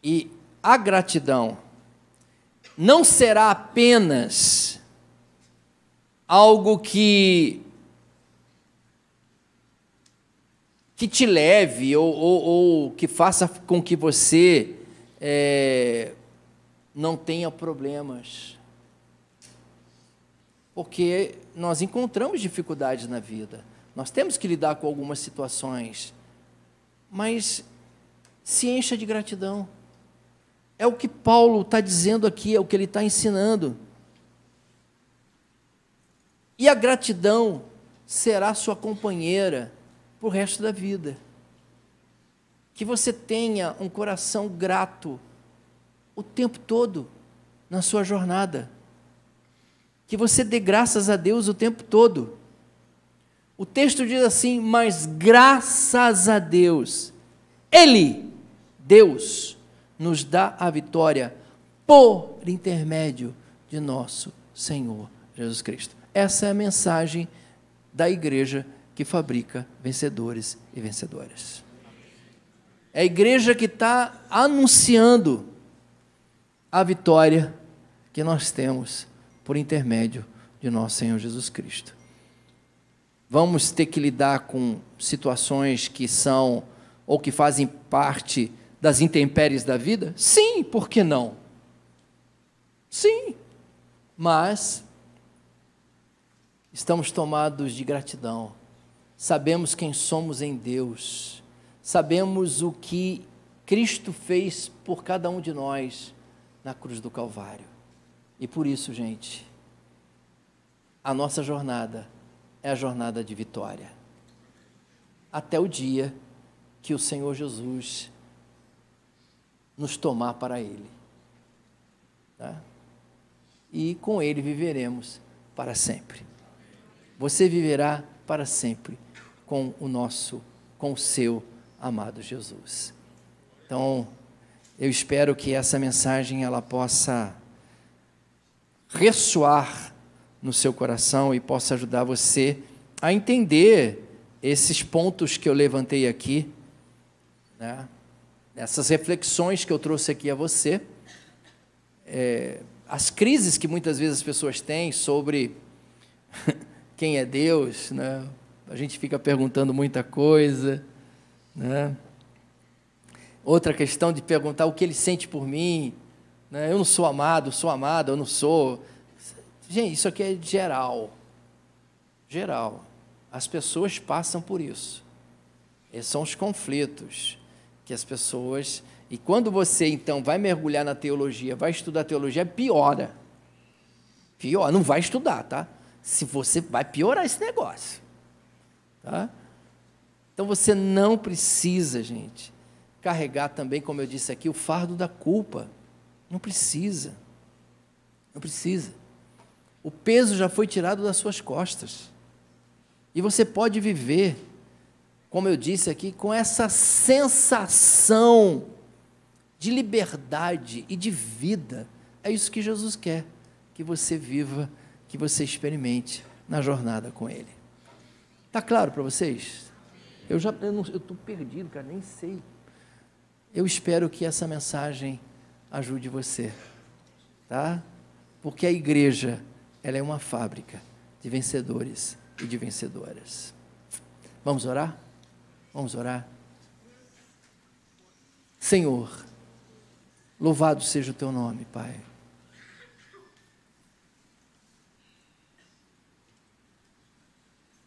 E a gratidão não será apenas algo que que te leve ou, ou, ou que faça com que você é, não tenha problemas. Porque nós encontramos dificuldades na vida, nós temos que lidar com algumas situações, mas se encha de gratidão. É o que Paulo está dizendo aqui, é o que ele está ensinando. E a gratidão será sua companheira para o resto da vida. Que você tenha um coração grato o tempo todo na sua jornada. Que você dê graças a Deus o tempo todo. O texto diz assim: Mas graças a Deus, Ele, Deus, nos dá a vitória por intermédio de nosso Senhor Jesus Cristo. Essa é a mensagem da igreja que fabrica vencedores e vencedoras. É a igreja que está anunciando a vitória que nós temos por intermédio de nosso Senhor Jesus Cristo. Vamos ter que lidar com situações que são ou que fazem parte das intempéries da vida? Sim, por que não? Sim, mas estamos tomados de gratidão, sabemos quem somos em Deus, sabemos o que Cristo fez por cada um de nós na cruz do Calvário. E por isso, gente, a nossa jornada é a jornada de vitória. Até o dia que o Senhor Jesus nos tomar para Ele. Tá? E com Ele viveremos para sempre. Você viverá para sempre com o nosso, com o seu amado Jesus. Então, eu espero que essa mensagem ela possa ressoar no seu coração e possa ajudar você a entender esses pontos que eu levantei aqui, né? essas reflexões que eu trouxe aqui a você, é, as crises que muitas vezes as pessoas têm sobre quem é Deus, né? a gente fica perguntando muita coisa, né? outra questão de perguntar o que ele sente por mim, né? eu não sou amado, sou amado, eu não sou. Gente, isso aqui é geral, geral. As pessoas passam por isso. Esses são os conflitos que as pessoas. E quando você então vai mergulhar na teologia, vai estudar teologia, piora. Pior, não vai estudar, tá? Se você vai piorar esse negócio. Tá? Então você não precisa, gente, carregar também, como eu disse aqui, o fardo da culpa. Não precisa. Não precisa. O peso já foi tirado das suas costas. E você pode viver como eu disse aqui, com essa sensação de liberdade e de vida. É isso que Jesus quer, que você viva, que você experimente na jornada com Ele. Tá claro para vocês? Eu já eu estou perdido, cara, nem sei. Eu espero que essa mensagem ajude você, tá? Porque a igreja ela é uma fábrica de vencedores e de vencedoras. Vamos orar? Vamos orar? Senhor, louvado seja o teu nome, Pai.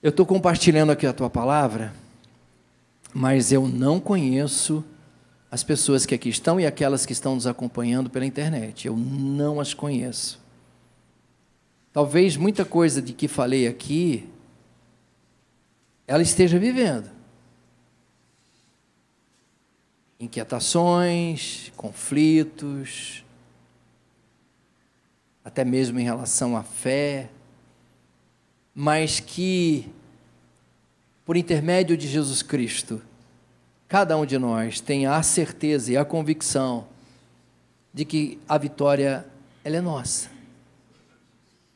Eu estou compartilhando aqui a tua palavra, mas eu não conheço as pessoas que aqui estão e aquelas que estão nos acompanhando pela internet. Eu não as conheço. Talvez muita coisa de que falei aqui, ela esteja vivendo. inquietações, conflitos, até mesmo em relação à fé, mas que por intermédio de Jesus Cristo, cada um de nós tenha a certeza e a convicção de que a vitória ela é nossa.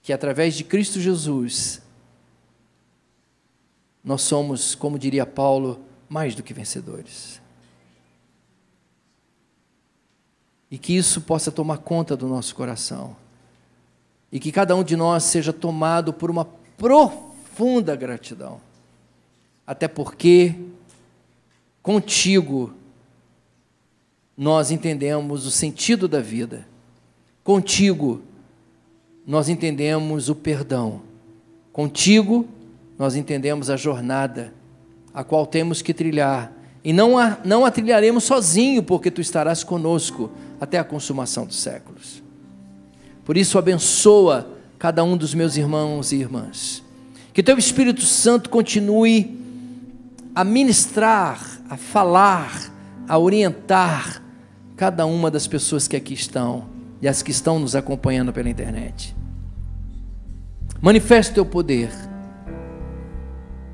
Que através de Cristo Jesus nós somos, como diria Paulo, mais do que vencedores. E que isso possa tomar conta do nosso coração. E que cada um de nós seja tomado por uma profunda gratidão. Até porque contigo nós entendemos o sentido da vida. Contigo nós entendemos o perdão. Contigo nós entendemos a jornada a qual temos que trilhar. E não a, não a trilharemos sozinho, porque tu estarás conosco até a consumação dos séculos. Por isso, abençoa cada um dos meus irmãos e irmãs. Que teu Espírito Santo continue a ministrar, a falar, a orientar cada uma das pessoas que aqui estão e as que estão nos acompanhando pela internet. Manifeste o teu poder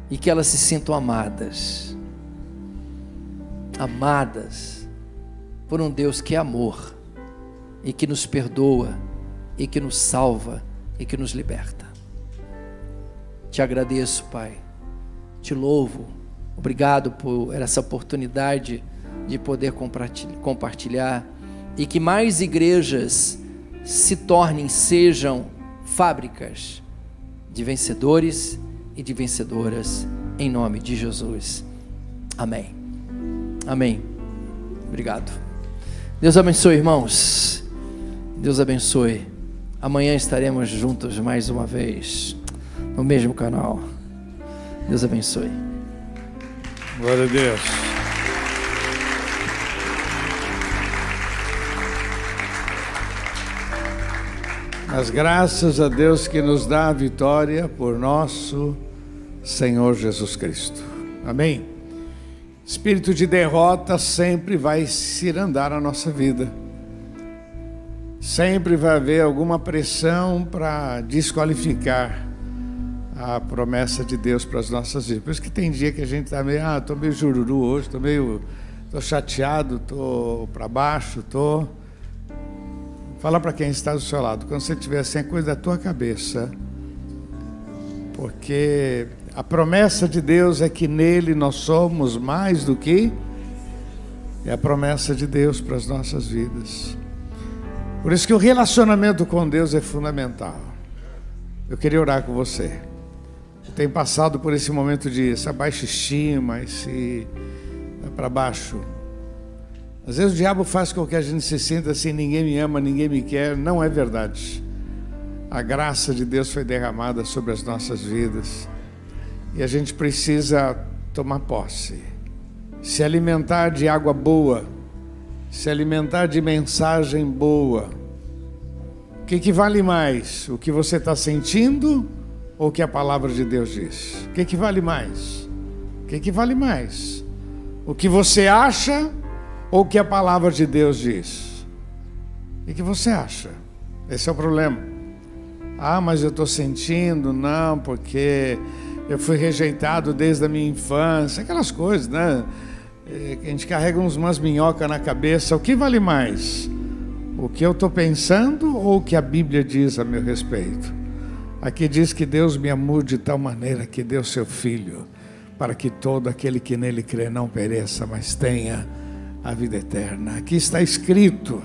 e que elas se sintam amadas. Amadas por um Deus que é amor e que nos perdoa e que nos salva e que nos liberta. Te agradeço, Pai. Te louvo. Obrigado por essa oportunidade de poder compartilhar e que mais igrejas se tornem, sejam fábricas de vencedores e de vencedoras, em nome de Jesus. Amém. Amém. Obrigado. Deus abençoe, irmãos. Deus abençoe. Amanhã estaremos juntos mais uma vez, no mesmo canal. Deus abençoe. Glória a Deus. Mas graças a Deus que nos dá a vitória por nosso Senhor Jesus Cristo. Amém? Espírito de derrota sempre vai cirandar a nossa vida. Sempre vai haver alguma pressão para desqualificar a promessa de Deus para as nossas vidas. Por isso que tem dia que a gente está meio, ah, estou meio jururu hoje, estou meio, estou chateado, estou para baixo, estou. Fala para quem está do seu lado, quando você tiver assim, é coisa da tua cabeça, porque a promessa de Deus é que nele nós somos mais do que é a promessa de Deus para as nossas vidas. Por isso que o relacionamento com Deus é fundamental. Eu queria orar com você. Tem passado por esse momento de essa baixa estima, esse para baixo. Às vezes o diabo faz com que a gente se sinta assim, ninguém me ama, ninguém me quer. Não é verdade. A graça de Deus foi derramada sobre as nossas vidas. E a gente precisa tomar posse, se alimentar de água boa, se alimentar de mensagem boa. O que, que vale mais? O que você está sentindo ou o que a palavra de Deus diz? O que, que vale mais? O que, que vale mais? O que você acha ou o que a palavra de Deus diz? O que você acha? Esse é o problema. Ah, mas eu estou sentindo, não, porque eu fui rejeitado desde a minha infância, aquelas coisas, né? É, a gente carrega umas minhocas na cabeça. O que vale mais? O que eu estou pensando ou o que a Bíblia diz a meu respeito? Aqui diz que Deus me amou de tal maneira que deu seu Filho, para que todo aquele que nele crê não pereça, mas tenha a vida eterna. Aqui está escrito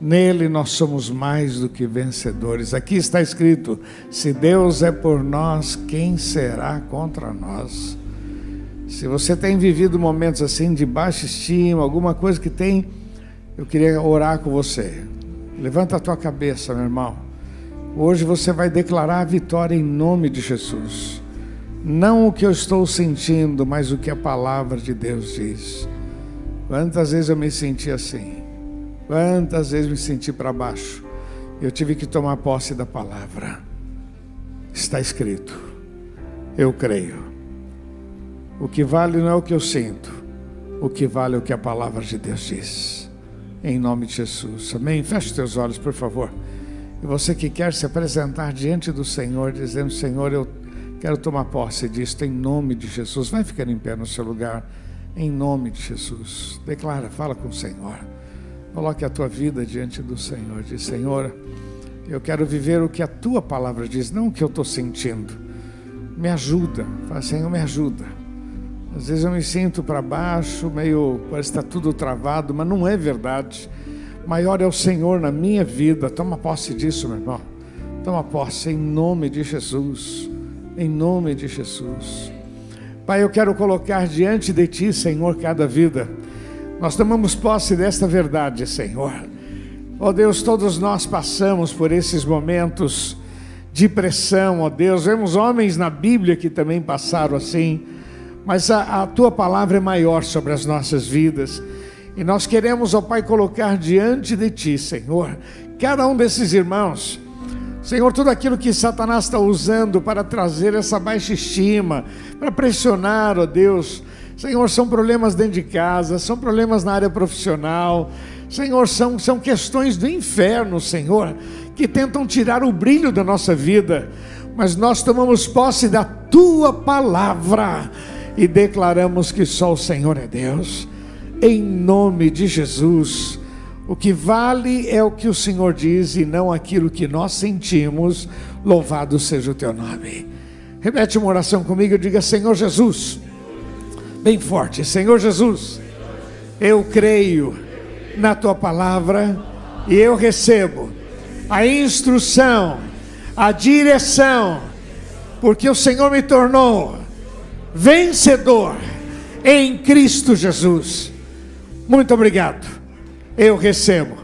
Nele nós somos mais do que vencedores. Aqui está escrito: se Deus é por nós, quem será contra nós? Se você tem vivido momentos assim de baixa estima, alguma coisa que tem, eu queria orar com você. Levanta a tua cabeça, meu irmão. Hoje você vai declarar a vitória em nome de Jesus. Não o que eu estou sentindo, mas o que a palavra de Deus diz. Quantas vezes eu me senti assim? Quantas vezes me senti para baixo. Eu tive que tomar posse da palavra. Está escrito. Eu creio. O que vale não é o que eu sinto. O que vale é o que a palavra de Deus diz. Em nome de Jesus. Amém. Feche teus olhos, por favor. E você que quer se apresentar diante do Senhor, dizendo: Senhor, eu Quero tomar posse disso em nome de Jesus. Vai ficar em pé no seu lugar, em nome de Jesus. Declara, fala com o Senhor. Coloque a tua vida diante do Senhor. Diz, Senhor, eu quero viver o que a tua palavra diz, não o que eu estou sentindo. Me ajuda. Fala, Senhor, me ajuda. Às vezes eu me sinto para baixo, meio, parece que está tudo travado, mas não é verdade. Maior é o Senhor na minha vida. Toma posse disso, meu irmão. Toma posse em nome de Jesus. Em nome de Jesus. Pai, eu quero colocar diante de Ti, Senhor, cada vida. Nós tomamos posse desta verdade, Senhor. Ó oh Deus, todos nós passamos por esses momentos de pressão, ó oh Deus. Vemos homens na Bíblia que também passaram assim, mas a, a tua palavra é maior sobre as nossas vidas. E nós queremos, ó Pai, colocar diante de ti, Senhor, cada um desses irmãos. Senhor, tudo aquilo que Satanás está usando para trazer essa baixa estima, para pressionar, ó Deus. Senhor, são problemas dentro de casa, são problemas na área profissional, Senhor, são, são questões do inferno, Senhor, que tentam tirar o brilho da nossa vida, mas nós tomamos posse da tua palavra e declaramos que só o Senhor é Deus, em nome de Jesus. O que vale é o que o Senhor diz e não aquilo que nós sentimos. Louvado seja o teu nome. Repete uma oração comigo e diga: Senhor Jesus, bem forte, Senhor Jesus, eu creio na tua palavra e eu recebo a instrução, a direção, porque o Senhor me tornou vencedor em Cristo Jesus. Muito obrigado. Eu recebo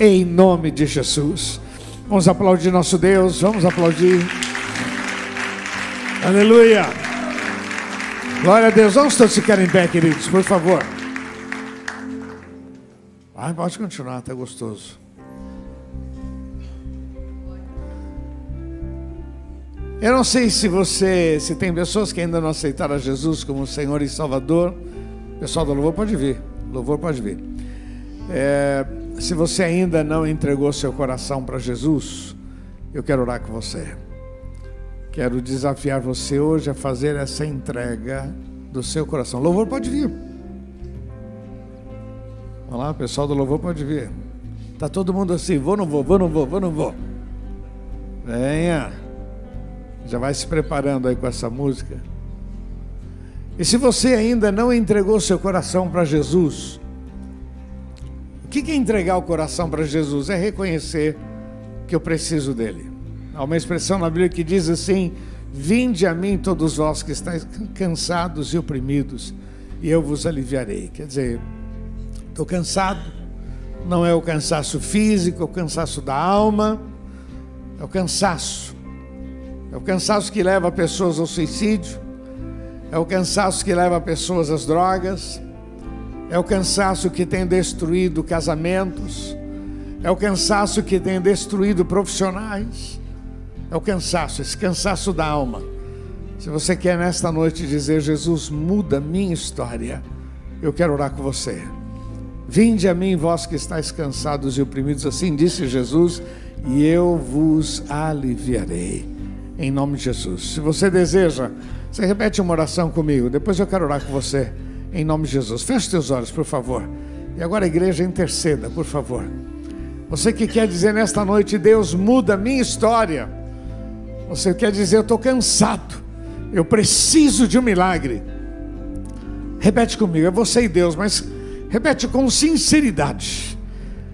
em nome de Jesus. Vamos aplaudir nosso Deus, vamos aplaudir. Aleluia. Glória a Deus. Vamos todos ficar em pé, queridos, por favor. Ah, pode continuar, está gostoso. Eu não sei se você, se tem pessoas que ainda não aceitaram Jesus como Senhor e Salvador. Pessoal do louvor pode vir, louvor pode vir. É, se você ainda não entregou seu coração para Jesus, eu quero orar com você. Quero desafiar você hoje a fazer essa entrega do seu coração. Louvor pode vir. Olha lá, pessoal do louvor pode vir. Tá todo mundo assim, vou, não vou, vou, não vou, vou, não vou. Venha. Já vai se preparando aí com essa música. E se você ainda não entregou seu coração para Jesus, o que é entregar o coração para Jesus? É reconhecer que eu preciso dele. Há uma expressão na Bíblia que diz assim: Vinde a mim, todos vós que estáis cansados e oprimidos, e eu vos aliviarei. Quer dizer, Estou cansado. Não é o cansaço físico, é o cansaço da alma. É o cansaço. É o cansaço que leva pessoas ao suicídio. É o cansaço que leva pessoas às drogas. É o cansaço que tem destruído casamentos. É o cansaço que tem destruído profissionais. É o cansaço, esse cansaço da alma. Se você quer nesta noite dizer, Jesus, muda minha história, eu quero orar com você. Vinde a mim, vós que estáis cansados e oprimidos, assim disse Jesus, e eu vos aliviarei. Em nome de Jesus. Se você deseja, você repete uma oração comigo, depois eu quero orar com você. Em nome de Jesus. Feche teus olhos, por favor. E agora a igreja interceda, por favor. Você que quer dizer nesta noite, Deus muda a minha história. Você quer dizer, eu estou cansado. Eu preciso de um milagre. Repete comigo, é você e Deus, mas Repete com sinceridade.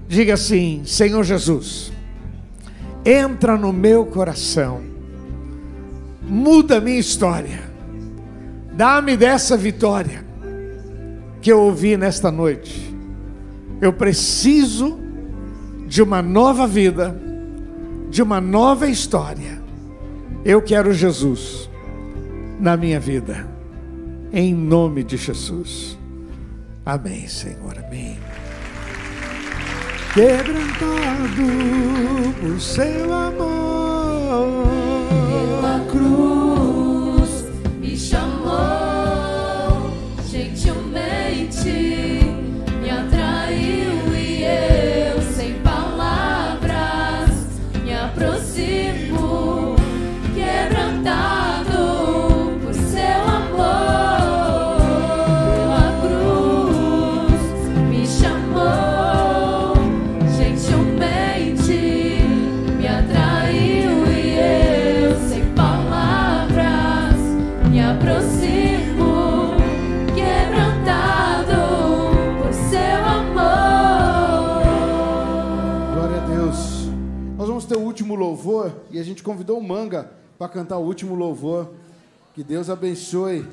Diga assim: Senhor Jesus, entra no meu coração, muda a minha história, dá-me dessa vitória que eu ouvi nesta noite. Eu preciso de uma nova vida, de uma nova história. Eu quero Jesus na minha vida, em nome de Jesus. Amém, Senhor, amém. Quebrantado o seu amor. louvor e a gente convidou o Manga para cantar o último louvor. Que Deus abençoe.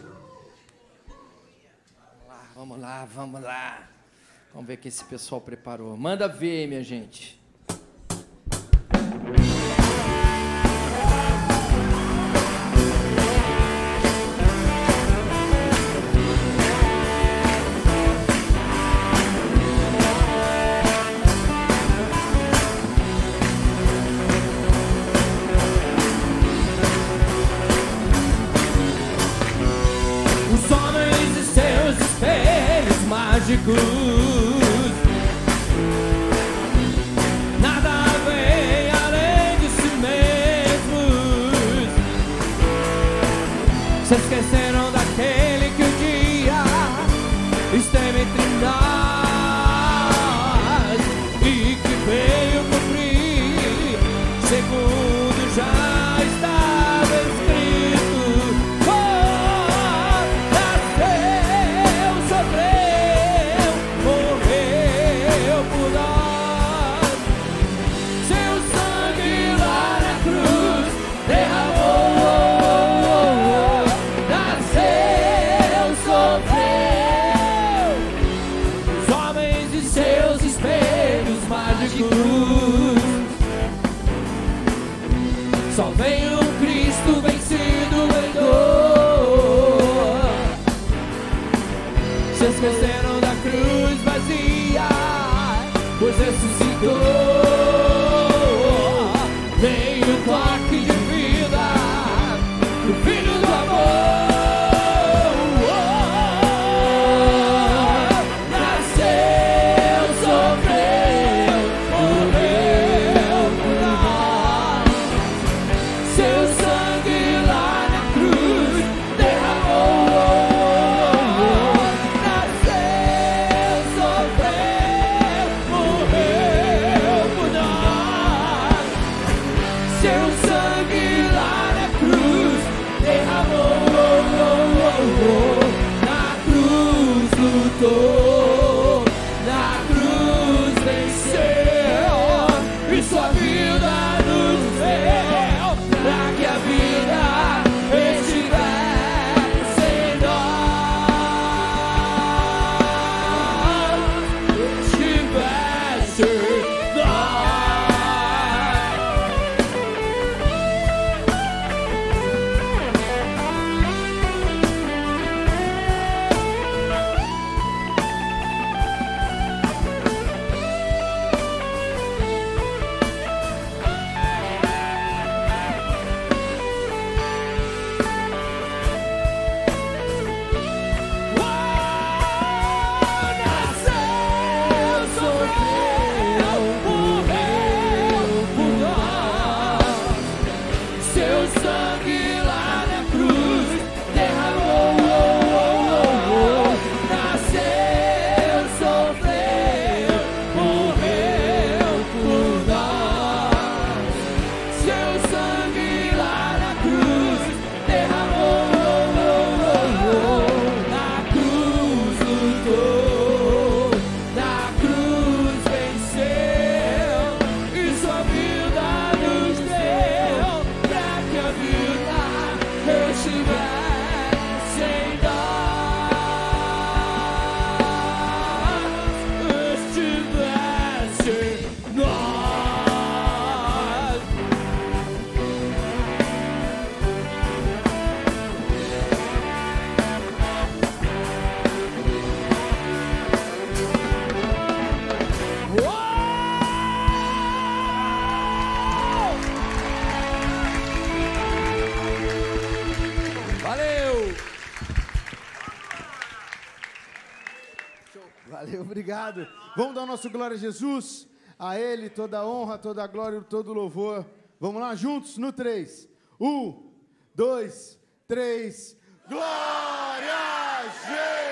Vamos lá, vamos lá, vamos lá. Vamos ver o que esse pessoal preparou. Manda ver, minha gente. mágico. 多。nosso glória a Jesus, a Ele toda a honra, toda a glória, todo o louvor. Vamos lá, juntos, no três. Um, dois, três. Glória a Jesus!